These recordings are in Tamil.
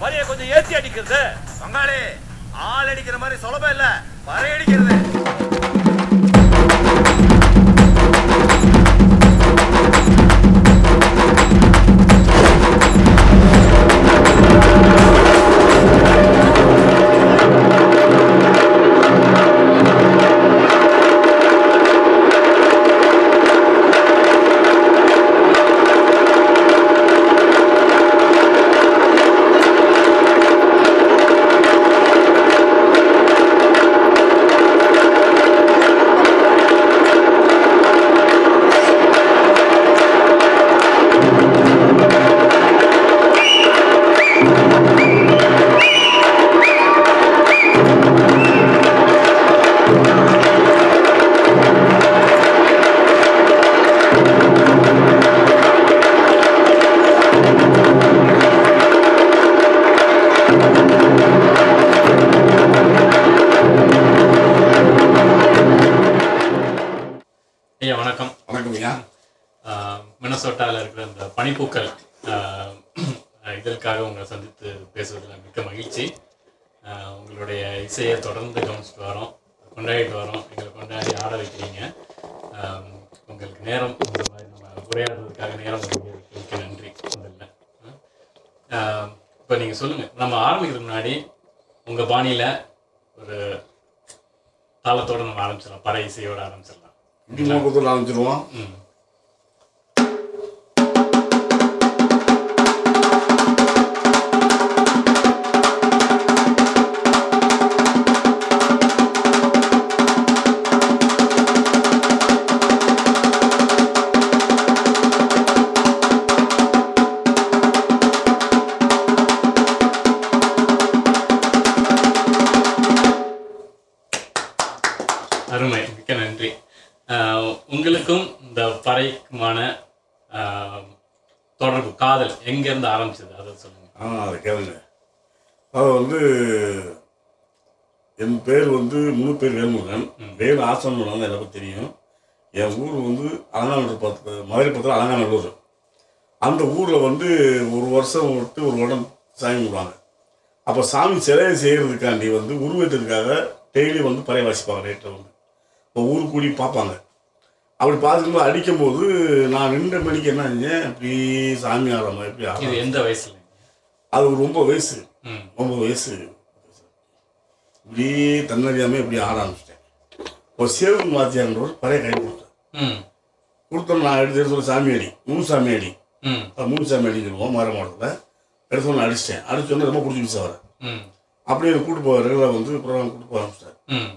வரியை கொஞ்சம் ஏத்தி அடிக்கிறது. பங்காளி ஆள் அடிக்கிற மாதிரி சுலபம் இல்ல. வரையடிக்கிறது அடிக்கிறது. இதற்காக உங்களை சந்தித்து பேசுவதில் மிக்க மகிழ்ச்சி. உங்களுடைய இசையை தொடர்ந்து கவனிச்சுட்டு வரோம். கொண்டாடிட்டு வரோம். எங்களை கொண்டாடி ஆட வைக்கிறீங்க. உங்களுக்கு நேரம் இந்த மாதிரி நம்ம உரையாடுறதுக்காக நேரம் மிக்க நன்றி. முதல்ல. இப்போ நீங்கள் சொல்லுங்கள் நம்ம ஆரம்பிக்கிறதுக்கு முன்னாடி உங்கள் பாணியில் ஒரு தாளத்தோட நம்ம ஆரம்பிச்சிடலாம். பறை இசையோட ஆரம்பிச்சிடலாம். ஆரம்பிச்சிருவோம். தொடர்பு காதல் எங்கேருந்து ஆரம்பிச்சது? அதை சொல்லுங்க. ஆ அதை கேளுங்க. அது வந்து என் பேர் வந்து முழு பேர் வேல்முருகன். வேலு ஆசனம் தான் எனக்கு தெரியும். என் ஊர் வந்து அலங்காநல்லூர் பக்கத்து மதுரை பக்கத்தில் அலங்காநல்லூர். அந்த ஊரில் வந்து ஒரு வருஷம் விட்டு ஒரு வருடம் சாமி கும்பிடுவாங்க. அப்போ சாமி சிலையை செய்கிறதுக்காண்டி வந்து உருவத்திற்காக டெய்லி வந்து பறைய வாசிப்பாங்க நைட்டில் வந்து. இப்போ ஊர் கூடி பார்ப்பாங்க. அப்படி பார்த்துட்டு அடிக்கும்போது நான் நின்ற மணிக்கு என்ன செஞ்சேன் இப்படி சாமி ஆடுற மாதிரி இப்படி ஆடுறேன். இது எந்த வயசுல? அது ரொம்ப வயசு. ரொம்ப வயசு. இப்படி தன்னறியாமல் இப்படி ஆட ஆரம்பிச்சிட்டேன். ஒரு சேவன் வாத்தியார்ன்றவர் பறைய கை கொடுத்தேன். கொடுத்தோம் நான் எடுத்து எடுத்து ஒரு சாமி அடி மூணு சாமி அடி. மூணு சாமி அடின்னு சொல்லுவோம் மர மாவட்டத்தில் எடுத்து ஒன்று அடிச்சிட்டேன். அடிச்சோன்னே ரொம்ப பிடிச்சிருச்சு அவரை. அப்படியே கூட்டு போவார் ரெகுலராக வந்து ப்ரோக்ராம் கூட்டு போக ஆரம்பிச்சிட்டார். ம்.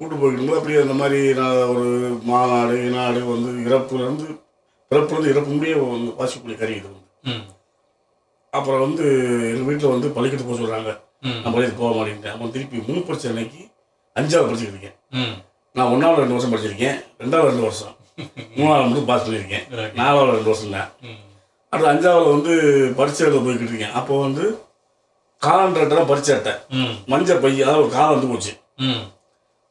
கூட்டு போய்க்கும்போது அப்படியே இந்த மாதிரி நான் ஒரு மாநாடு நாடு வந்து இறப்புலேருந்து பிறப்புலேருந்து இறப்பு முடிய வந்து வாசிக்கூடிய இது வந்து. ம். அப்புறம் வந்து எங்கள் வீட்டில் வந்து பள்ளிக்கூடத்து போக சொல்கிறாங்க நான் பள்ளிக்கூடத்து போக மாட்டேங்கிட்டேன் அப்புறம் திருப்பி மூணு பரிச்சை அன்னைக்கு அஞ்சாவது ம். நான் ஒன்றாவது ரெண்டு வருஷம் படிச்சிருக்கேன். ரெண்டாவது ரெண்டு வருஷம். மூணாவது மட்டும் பாஸ் பண்ணியிருக்கேன். நாலாவது ரெண்டு வருஷம் தான் அடுத்து அஞ்சாவது வந்து பரிச்சை எழுத போய்கிட்டு இருக்கேன். அப்போ வந்து காலாண்டு அட்டை தான் பரிச்சை அட்டை. மஞ்சள் பை அதாவது ஒரு காலம் வந்து போச்சு. ம்.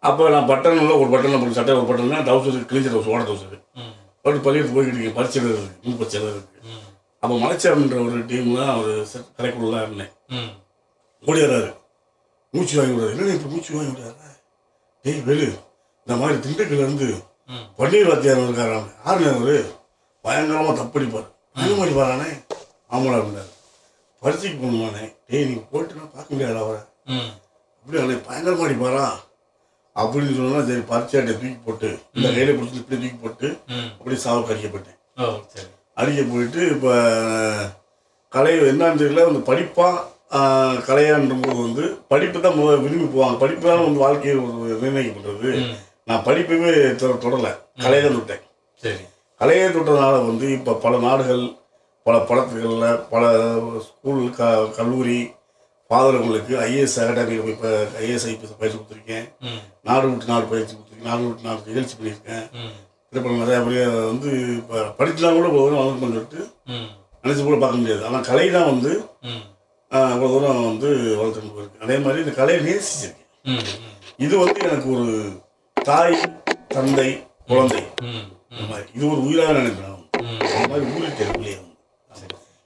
அப்போ நான் பட்டனில் ஒரு பட்டன் போட்டு சட்டை ஒரு பட்டன் தான் டவுசர் கிழிஞ்ச டவுசர் ஓட டவுசர் போட்டு பள்ளிக்கூடத்து போய்கிட்டு பரிச்சை எழுதுறதுக்கு மூணு பரிச்சை எழுதுறதுக்கு ம் அப்போ மலைச்சாமின்ற ஒரு டீமில் ஒரு செட் கலைக்குள்ளலாம் இருந்தேன். ஓடி வர்றாரு. மூச்சு வாங்கி விடுறாரு. என்ன இப்போ மூச்சு வாங்கி விடுறாரு? டேய் வெளு இந்த மாதிரி திண்டுக்கல்ல இருந்து ம். பன்னீர் வாத்தியார் இருக்காராம். யாருன்னு அவரு பயங்கரமாக தப்படிப்பார். அந்த மாதிரி பாரானே ஆமாடா அப்படின்னாரு பரிசைக்கு போகணுமானே. டேய் நீ போயிட்டுனா பார்க்க முடியாது அவரை? ம். அப்படி அவனை பயங்கரமாக அடிப்பாரா? அப்படின்னு சொன்னா சரி பரிச்சாட்டை தூக்கி போட்டு இந்த கையில பிடிச்சி இப்படி தூக்கி போட்டு ம். அப்படி சாவுக்கு அடிக்கப்பட்டேன் அடிக்க போயிட்டு இப்போ கலை என்னன்னு தெரியல அந்த படிப்பா ஆஹ், கலையான்றபோது வந்து படிப்பு தான் முதல்ல விரும்பி போவாங்க. படிப்பு தான் வந்து வாழ்க்கையை ஒரு நிர்ணயிக்கப்படுறது நான் படிப்பவே தொ- தொடலை. கலையை தான் தொட்டேன். சரி. கலையை தொட்டதுனால வந்து இப்போ பல நாடுகள் பல படத்துகளில் பல ஸ்கூல் க கல்லூரி ஃபாதர்களுக்கு ஐஏஎஸ் அகாடமியில் இப்போ ஐஏஎஸ் ஐபிஎஸ் பயிற்சி கொடுத்துருக்கேன் நாடு விட்டு நாடு பயிற்சி கொடுத்துருக்கேன். நாடு விட்டு நாடு நிகழ்ச்சி பண்ணியிருக்கேன். ம். திருப்பி நிறைய அப்படியே வந்து இப்போ படிக்கலாம் கூட இவ்வளோ தூரம் சொல்லிட்டு ம். நினச்சி கூட பார்க்க முடியாது. ஆனால் கலை தான் வந்து அவ்வளோ தூரம் வந்து வளர்த்துட்டு போயிருக்கு. அதே மாதிரி இந்த கலையை நேசிச்சிருக்கேன். இது வந்து எனக்கு ஒரு தாய் தந்தை குழந்தை. இது ஒரு உயிராக நினைக்கிறேன் அந்த மாதிரி உள்ளே வந்து.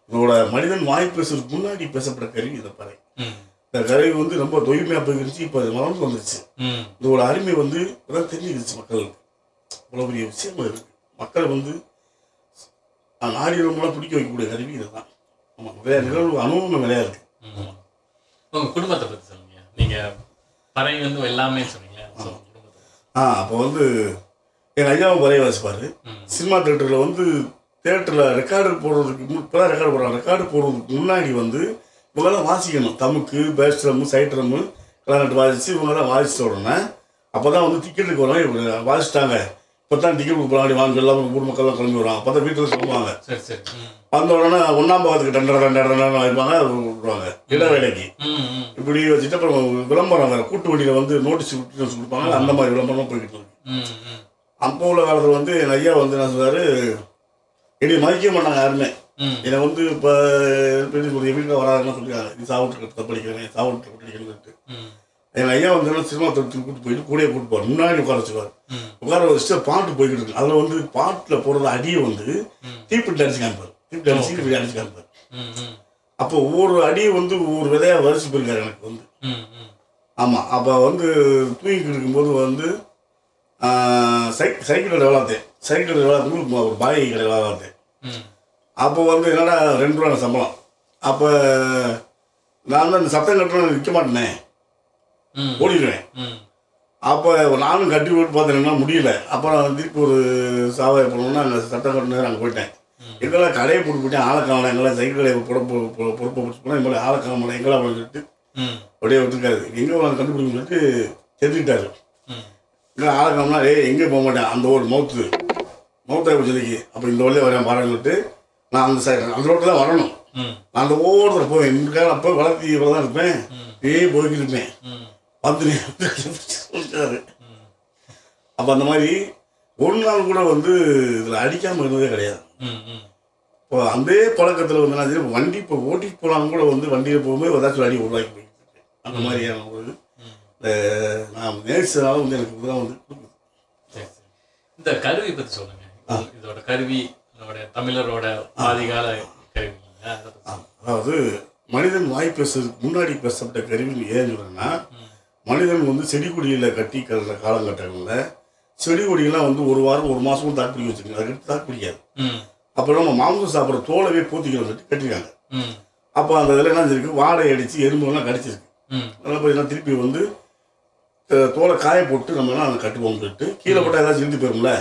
இதோட மனிதன் வாய் பேசுறதுக்கு முன்னாடி பேசப்பட்ட கருவி இந்த பறை ம் இந்த கருவி வந்து ரொம்ப தொய்மையாக போயிருச்சு இப்போ மறந்து வந்துருச்சு. ம். இதோட அருமை வந்து இப்பதான் தெரிஞ்சுக்கிச்சு மக்களுக்கு. இவ்வளோ பெரிய விஷயங்கள் இருக்கு. மக்கள் வந்து நாடி ரொம்பலாம் துடிக்க வைக்கக்கூடிய கருவி இதுதான். ஆமாம் நிறைய நிகழ்வு அனுபவம் நிறையா இருக்கு. ம். உங்க குடும்பத்தை பத்தி சொல்லுங்க. நீங்க பறை வந்து எல்லாமே சொன்னீங்க So, உங்க குடும்பத்தை பத்தி. ஆ அப்போ வந்து எங்கள் ஐயாவும் பறைய வாசிப்பார். சினிமா தேட்டரில் வந்து தேட்டரில் ரெக்கார்டு போடுறதுக்கு இப்போ ரெக்கார்டு போடுறாங்க. ரெக்கார்டு போடுறதுக்கு முன்னாடி வந்து இவங்கெல்லாம் வாசிக்கணும். தமுக்கு bass drum side drum clarinet வாசிச்சு இவங்கெல்லாம் வாசித்த உடனே அப்போ தான் வந்து டிக்கெட்டுக்கு வரோம். இவங்க வாசிச்சிட்டாங்க. இப்போ தான் டிக்கெட் கொடுக்குறாங்க வாங்க எல்லாம் ஊர் மக்கள்லாம் கிளம்பி வருவாங்க. அப்போ தான் வீட்டில் சொல்லுவாங்க. சரி சரி. ம். வந்த உடனே ஒன்றாம் பாகத்துக்கு ரெண்டரை ரெண்டரை வைப்பாங்க அது விடுவாங்க இடைவேளைக்கு ம் ம் இப்படி வச்சுட்டு அப்புறம் விளம்பரம் வேறு. கூட்டு வண்டியில் வந்து நோட்டீஸ் கொடுப்பாங்க. அந்த மாதிரி விளம்பரம் போய்கிட்டு இருக்கு. அப்போ உள்ள காலத்தில் வந்து ஐயா வந்து என்ன சொல்றாரு? என்னை மதிக்க மாட்டாங்க யாருமே. என்னை வந்து இப்போ வீட்டில் வராதுன்னு சொல்லியிருக்காங்க நீ சாப்பிட்டு கட்டத்தை படிக்கிறேன் சாப்பிட்டு படிக்கிறேன்ட்டு என் ஐயா வந்து சினிமா தொழில் கூட்டு போயிட்டு கூடயே கூட்டு போவார். முன்னாடி உட்கார வச்சுக்குவார். உட்கார வச்சுட்டு பாட்டு போய்கிட்டு இருக்கு. அதில் வந்து பாட்டில் போடுற அடியை வந்து ம். தீப்பிட்டு அடிச்சு காமிப்பார். தீப்பிட்டு அடிச்சு இப்படி அடிச்சு காமிப்பார். அப்போ ஒவ்வொரு அடியும் வந்து ஒவ்வொரு விதையாக வரிசை போயிருக்காரு எனக்கு வந்து. ம் ம். ஆமாம் அப்போ வந்து தூங்கிட்டு இருக்கும்போது வந்து சைக் சைக்கிள் கடை விளாத்தேன் சைக்கிள் கடை விளாத்துக்கு ஒரு பாய் கடை விளாத்தேன் அப்போ வந்து என்னடா ரெண்டு ரூபா சம்பளம்? அப்போ நான் தான் இந்த சத்தம் கட்டணும் விற்க மாட்டேனே. ம். ஓடிடுவேன். அப்போ நானும் கட்டி போட்டு பார்த்தேன்னா முடியல. அப்புறம் திருப்பி ஒரு சாவாய் போனோம்னா அங்கே சட்டம் கட்டினு அங்கே போயிட்டேன். எங்கெல்லாம் கடையை போட்டு போயிட்டேன் ஆளக்காமலை எங்கெல்லாம் சைக்கிள் கடையை பொறுப்பு பொறுப்பை பிடிச்சி போனால் எங்களை ஆளக்காமலை எங்கெல்லாம் சொல்லிட்டு ம். அப்படியே விட்டுருக்காரு. எங்கே வந்து கண்டுபிடிக்க சொல்லிட்டு தெரிஞ்சுக்கிட்டாரு இல்லை ஆளக்காமனா ஏய் எங்கே போக மாட்டேன். அந்த ஒரு மவுத்து. மவுத்தாய் போச்சுக்கு அப்போ இந்த வழியே வரேன் சொல்லிட்டு நான் அந்த சைடு அந்த ரோட்டில் தான் வரணும். நான் அந்த ஓரத்தில் போவேன். இந்த அப்போ வளர்த்தி இவ்வளோ தான் இருப்பேன். ஏ போய்கிட்டு இருப்பேன். வந்து சொல்லிட்டாரு. அப்போ அந்த மாதிரி ஒரு நாள் கூட வந்து இதில் அடிக்காமல் இருந்ததே கிடையாது. இப்போ அந்த பழக்கத்தில் வந்து நான் வண்டி இப்போ ஓட்டிட்டு போனாலும் கூட வந்து வண்டியில் போகும்போது ஏதாச்சும் அடி உருவாக்கி போயிட்டு அந்த மாதிரியான ஒரு நான் நேசிச்சதால வந்து எனக்கு இதுதான் வந்து இந்த கருவி பத்தி சொல்லுங்க. இதோட கருவி தமிழரோட ஆதிகால. அதாவது மனிதன் வாய் பேசுறதுக்கு முன்னாடி பேசப்பட்ட கருவி ஏன் சொல்றேன்னா மனிதன் வந்து செடி கொடியில் கட்டி கட்டுற காலகட்டங்களில் செடி கொடியெல்லாம் வந்து ஒரு வாரம் ஒரு மாதமும் தாக்கு பிடிக்க வச்சுருக்காங்க அதுக்கு தாக்கு பிடிக்காது. ம். அப்புறம் நம்ம மாംസം சாப்பிட்ற தோலவே போத்திக்கணும் கட்டி கட்டிருக்காங்க. அப்போ அந்த இதில் என்ன செஞ்சிருக்கு வாடகை அடித்து எறும்புலாம் கடிச்சிருக்கு. ம். அதெல்லாம் பார்த்தீங்கன்னா திருப்பி வந்து தோலை காய போட்டு நம்ம எல்லாம் அதை கட்டுவோம்னு சொல்லிட்டு கீழே போட்டால் ஏதாச்சும் இருந்து போயிரும்ல?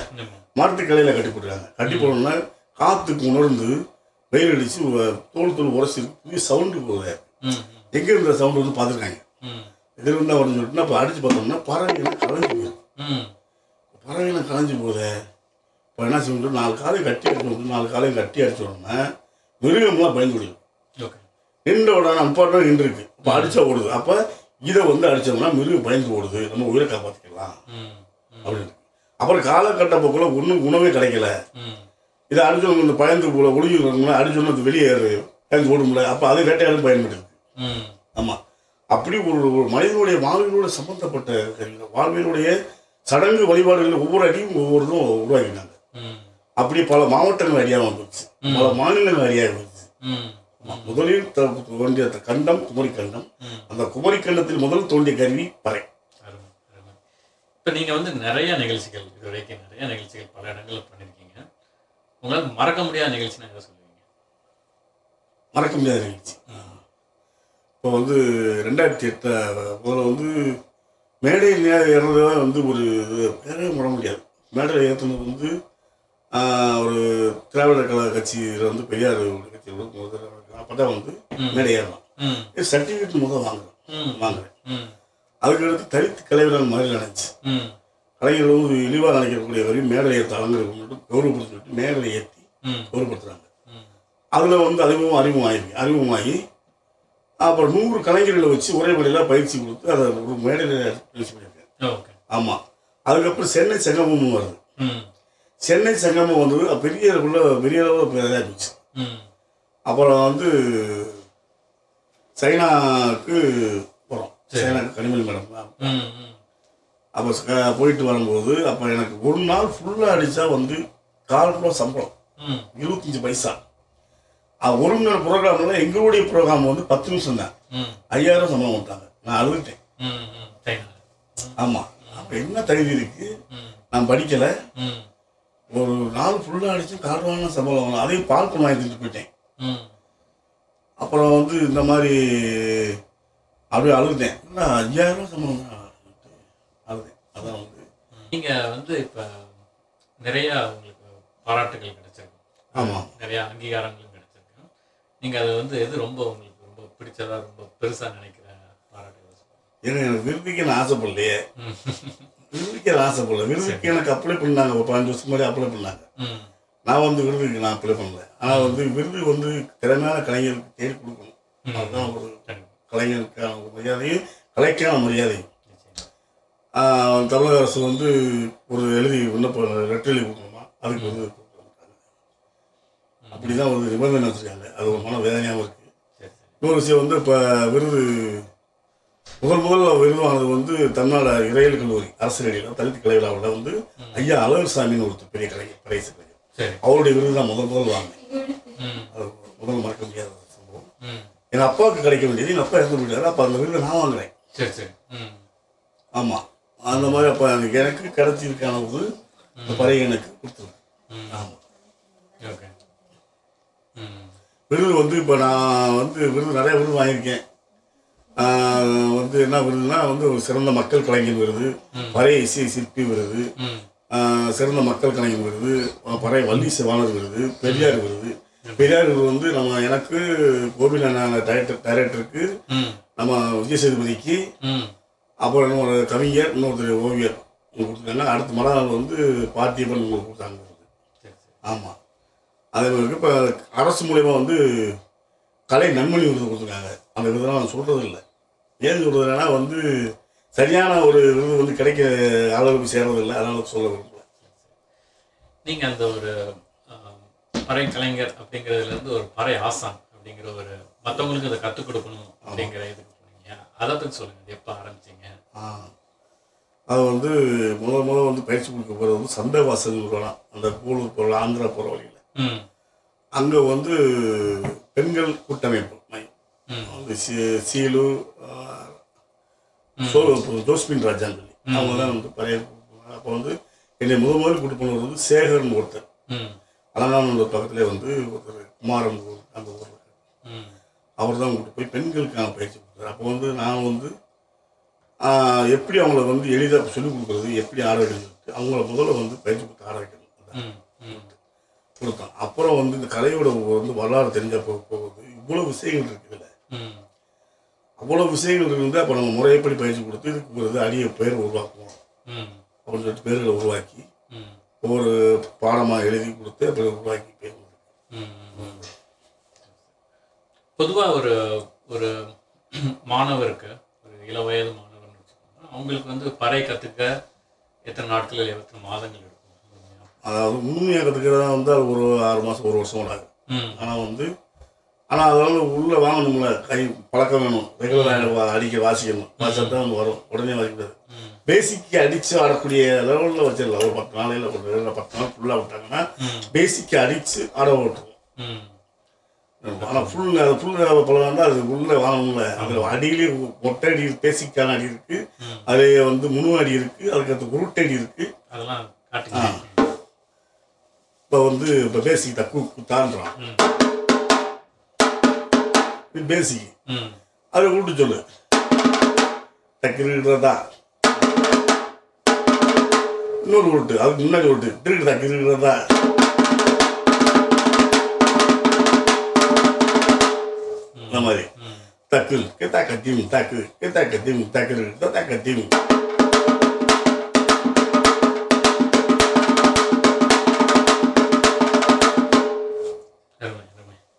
ஆமா. மரத்து கிளையில கட்டி போட்டுருக்காங்க கட்டி போடணும்னா காற்றுக்கு உணர்ந்து வெயில் அடித்து தோல் தோல் உரசிருக்கு புதிய சவுண்டு போகுது எங்கே இருந்த சவுண்டு வந்து பார்த்துருக்காங்க. இதில் இருந்தால் வரும்னு சொல்லிட்டு அப்போ அடித்து பார்த்தோம்னா பறவைலாம் கலைஞ்சு போயிடும் ம். பறவைலாம் கலைஞ்சு போகுதே. இப்போ என்ன செய்யணும் நாலு காலையும் கட்டி அடிச்சு நாலு காலையும் கட்டி அடிச்சோடனே மிருகம்லாம் பயந்து ஓகே. நின்ற உடனே முப்பாட்டம் நின்று இருக்கு இப்போ அடிச்சா ஓடுது. அப்போ இதை வந்து அடிச்சோம்னா மிருகம் பயந்து ஓடுது. நம்ம உயிரை காப்பாற்றிக்கலாம் அப்படின்னு. அப்புறம் காலகட்ட போக்குள்ள ஒன்றும் உணவே கிடைக்கல. இதை அடிச்சவங்க இந்த பயந்து போல ஒளிஞ்சுக்கணும்னா அடிச்சோம்னா அது வெளியே பயந்து ஓடும்ல அப்போ அதை வேட்டையாடும் பயன்படுது. ஆமாம் அப்படி ஒரு ஒரு மனிதனுடைய வாழ்வினோட சம்பந்தப்பட்ட கருவிகள். வாழ்வினுடைய சடங்கு வழிபாடுகள் ஒவ்வொரு அடியும் ஒவ்வொருதும் உருவாக்கினாங்க அப்படி பல மாவட்டங்கள் அடியாக வந்துச்சு பல மாநிலங்கள் அடியாக ஆமா, முதலில் தோன்றிய கண்டம் குமரி கண்டம் ம். அந்த குமரி கண்டத்தில் முதல் தோன்றிய கருவி பறை. இப்போ நீங்கள் வந்து நிறைய நிகழ்ச்சிகள் இது வரைக்கும் நிறைய நிகழ்ச்சிகள் பல இடங்களில் பண்ணியிருக்கீங்க உங்களால் மறக்க முடியாத நிகழ்ச்சினா எதை சொல்லுவீங்க? மறக்க முடியாத நிகழ்ச்சி. இப்போ வந்து ரெண்டாயிரத்தி எட்டு முதல்ல வந்து மேடையில் ஏ- ஏறுறதுலாம் வந்து ஒரு பேரவே முட முடியாது. மேடையில் ஏற்றுனது வந்து ஒரு திராவிடர் கழக கட்சியில் வந்து பெரியார் கட்சியோட முதல் அப்போ தான் வந்து மேடை ஏறலாம். சர்டிஃபிகேட் முதல் வாங்குறேன். வாங்குறேன் அதுக்கடுத்து தலித் கலைவரால் மாதிரி நினைச்சு கலைஞர்கள் வந்து இழிவாக நினைக்கக்கூடிய வரையும் மேடையை ஏற்ற அலங்கரிக்க மட்டும் கௌரவப்படுத்தி சொல்லிட்டு மேடையை ஏற்றி ம். அதில் வந்து அறிமுகம் அறிமுகமாயிருக்கு அறிமுகமாகி அப்புறம் நூறு கலைஞர்களை வச்சு ஒரே மேடையில் பயிற்சி கொடுத்து அதை ஒரு மேடையில் பயிற்சி பண்ணியிருக்கேன் ஓகே. ஆமாம் அதுக்கப்புறம் சென்னை சங்கமமும் வருது. சென்னை சங்கமம் வந்தது பெரிய அளவுல பெரிய அளவில் இதாக போச்சு. அப்புறம் வந்து சைனாவுக்கு சைனா கனிமொழி மேடம். அப்போ போயிட்டு வரும்போது அப்போ எனக்கு ஒரு நாள் ஃபுல்லாக அடித்தா வந்து கால் ஃபுல்லாக சம்பளம். ம். இருபத்தஞ்சி பைசா. ஒரு மணி நேரம் ப்ரோக்ராம்ல எங்களுடைய ப்ரோக்ராம் வந்து பத்து நிமிஷம் தான். ஐயாயிரம் சம்பளம் கொடுத்தாங்க. நான் அழுதுட்டேன். ம் ம். சைனா ஆமாம் அப்போ என்ன தகுதி இருக்கு? நான் படிக்கலை. ஒரு நாள் ஃபுல்லாக அடித்து கார்வான சம்பளம் அதையும் வாங்கி தந்துட்டு போயிட்டேன். ம். அப்புறம் வந்து இந்த மாதிரி அப்படியே அழுதுட்டேன். இல்லை ஐயாயிரம் சம்பளம் தான் அழுதேன். அதான் வந்து. நீங்க வந்து இப்ப நிறைய உங்களுக்கு பாராட்டுகள் கிடைச்சிருக்கு. ஆமாம் நிறைய அங்கீகாரங்களும் கிடைச்சிருக்கு. நீங்க அது வந்து எது ரொம்ப உங்களுக்கு ரொம்ப பிடிச்சதா ரொம்ப பெருசா நினைக்கிற பாராட்டுகள். ஏன்னா எனக்கு விருதுக்கு நான் ஆசைப்படலையே. விருதுக்கு நான் ஆசைப்படல. விருதுக்கு எனக்கு அப்ளை பண்ணாங்க. ஒரு பதினஞ்சு வருஷம் முன்னாடி அப்ளை பண்ணாங்க. நான் வந்து விருதுக்கு நான் அப்ளை பண்ணல. ஆனால் வந்து விருது வந்து திறமையான கலைஞருக்கு தேடி கொடுக்கணும். அதுதான் ஒரு கலைஞருக்கான மரியாதையும் கலைக்கான மரியாதையும் தமிழக அரசு வந்து ஒரு எழுதி விண்ணப்பம் லெட்டர் எழுதி கொடுக்கணுமா? அதுக்கு வந்து அப்படி தான் ஒரு நிபந்தனை வச்சுருக்காங்க அது ஒரு மன வேதனையாகவும் இருக்குது இன்னொரு விஷயம் வந்து இப்போ விருது முதல் முதல்ல விருது வாங்கினது வந்து தமிழ்நாடு இறையல் கல்லூரி அரசு கலையில் தலித் கலை விழாவில் வந்து ஐயா அழகர்சாமின்னு ஒருத்தர் பெரிய கலைஞர் பரிசு கலைஞர் அவருடைய விருது தான் முதல் முதல் வாங்கினேன். ம். அது முதல் மறக்க முடியாத சம்பவம். எங்கள் அப்பாவுக்கு கிடைக்க வேண்டியது எங்கள் அப்பா இறந்து போயிட்டாரு. அப்போ அந்த விருதை நான் வாங்குறேன். சரி சரி. ம். ஆமாம் அந்த மாதிரி அப்போ எனக்கு கிடைச்சிருக்கான ஒரு இந்த பறையனுக்கு கொடுத்துருக்கேன் ம். ஆமாம் ஓகே. விருது வந்து இப்போ நான் வந்து விருது நிறைய விருது வாங்கியிருக்கேன். வந்து என்ன விருதுனா வந்து ஒரு சிறந்த மக்கள் கலைஞர் விருது பறை இசை சிற்பி விருது சிறந்த மக்கள் கலைஞர் விருது பறை வள்ளி சிவானர் விருது பெரியார் விருது பெரியார் வந்து நம்ம எனக்கு கோபிநாத டைரக்டர் டைரக்டருக்கு நம்ம விஜய் சேதுபதிக்கு அப்புறம் இன்னொரு கவிஞர் இன்னொருத்தர் ஓவியர் கொடுத்துருக்காங்க. அடுத்த மறுநாள் வந்து பார்த்திபன் உங்களுக்கு கொடுத்தாங்க. விருது சரி சரி. ஆமாம் அதே மாதிரி இப்போ அரசு மூலயமா வந்து கலை நன்மணி விருது கொடுத்துருக்காங்க. அந்த விருதெல்லாம் நான் சொல்கிறது இல்லை ஏன் சொல்கிறதுனா வந்து சரியான ஒரு விருது வந்து கிடைக்க அளவுக்கு சேர்றதில்லை. அதனால சொல்ல விரும்பல. நீங்க அந்த ஒரு பறை கலைஞர் அப்படிங்கிறதுல இருந்து ஒரு பறை ஆசான் அப்படிங்கிற ஒரு மத்தவங்களுக்கு அதை கற்றுக் கொடுக்கணும் அப்படிங்கிற இதுக்கு போனீங்க அதை பத்தி சொல்லுங்க. அது எப்போ ஆரம்பிச்சீங்க? அது வந்து முதல் முதல் வந்து பயிற்சி கொடுக்க போகிறது வந்து சந்தைவாசல் நிறுவனம் அந்த கூலூர் போகிற ஆந்திரா போகிற வழியில். அங்கே வந்து பெண்கள் கூட்டமைப்பு. மையம் சி சீலு சோ ஜோஸ்பின் ராஜான்னு சொல்லி அவங்க தான் வந்து பழைய அப்போ வந்து என்னை முதல் முதல் கூட்டு போனவர் வந்து சேகர்னு ஒருத்தர். அலங்காநல்லூர் பக்கத்துலேயே வந்து ஒருத்தர் குமாரன் ஊர் அந்த ஊரில் அவர் தான் கூட்டு போய் பெண்களுக்கான பயிற்சி கொடுத்தாரு. அப்போ வந்து நான் வந்து எப்படி அவங்கள வந்து எளிதாக சொல்லிக் கொடுக்குறது எப்படி வைக்கிறது அவங்கள முதல்ல வந்து பயிற்சி கொடுத்து ஆட வைக்கணும் அதான் ம் ம். கொடுத்தோம் அப்புறம் வந்து இந்த கலையோட வந்து வரலாறு தெரிஞ்ச போகுது. இவ்வளோ விஷயங்கள் இருக்குதுல்ல அவ்வளோ விஷயங்கள் இருந்து அப்போ நம்ம முறைப்படி பயிற்சி கொடுத்து இதுக்கு அடிய பேர் உருவாக்குவோம். அப்படின்னு சொல்லிட்டு பேர்களை உருவாக்கி ஒவ்வொரு பாடமாக எழுதி கொடுத்து அப்புறம் உருவாக்கி ம் பொதுவாக ஒரு ஒரு மாணவருக்கு ஒரு இள வயது மாணவர்னு வச்சுக்கோங்க அவங்களுக்கு வந்து பறை கற்றுக்க எத்தனை நாட்கள் இல்லை எத்தனை மாதங்கள் இருக்கும் அதாவது முழுமையாக கற்றுக்கிறதா வந்து அது ஒரு ஆறு மாதம் ஒரு வருஷம் ஆகும் ஆனால் வந்து ஆனால் அது வந்து உள்ளே வாங்கணும்ல கை பழக்கம் வேணும். ரெகுலராக அடிக்க வாசிக்கணும். வாசிச்சா தான் வந்து வரும். உடனே வாசிக்கூடாது பேசிக்கு அடித்து ஆடக்கூடிய லெவலில் வச்சிடலாம் ஒரு பத்து நாளையில் ஒரு பத்து நாள் ஃபுல்லாக விட்டாங்கன்னா பேசிக்கு அடித்து ஆட ஓட்டுரும் ம். ஆனால் ஃபுல் அது ஃபுல் பழம் தான் அது உள்ளே வாங்கணும்ல அதில் அடியிலே ஒட்டை அடி பேசிக்கான அடி இருக்கு. அதுலேயே வந்து முழு அடி இருக்கு அதுக்கடுத்து உருட்டடி இருக்கு. அதெல்லாம் இப்போ வந்து இப்போ பேசிக் தக்கு குத்தான்றான். பேசிக் அதை உருட்டு சொல்லு. தக்கிறதா இன்னொரு உருட்டு அதுக்கு முன்னாடி உருட்டு திருக்கு தக்கிறதா இந்த மாதிரி. தக்கு கெத்தா கத்தியும் தக்கு கெத்தா கத்தியும் தக்கு தத்தா கத்தியும்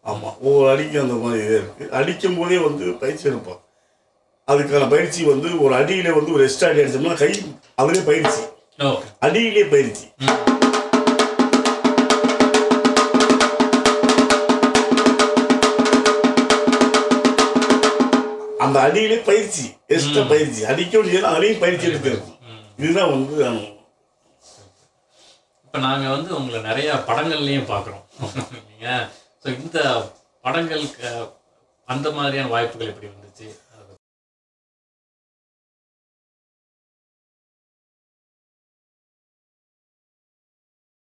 ஆமாம் ஒவ்வொரு அடிக்கும் அந்த மாதிரி இதே இருக்குது அடிக்கும் போதே வந்து பயிற்சி எடுப்போம். அதுக்கான பயிற்சி வந்து ஒரு அடியில வந்து ஒரு எக்ஸ்ட்ரா அடி அடிச்சோம்னா கை அதுலேயே பயிற்சி. அடியிலே பயிற்சி ம் அந்த அடியிலே பயிற்சி எக்ஸ்ட்ரா பயிற்சி அடிக்க முடியாது அதுலேயும் பயிற்சி எடுக்கிறது இதுதான் வந்து இப்போ நாங்கள் வந்து உங்களை நிறைய படங்கள்லையும் பார்க்குறோம் ஸோ இந்த படங்கள் க- அந்த மாதிரியான வாய்ப்புகள் எப்படி வந்துச்சு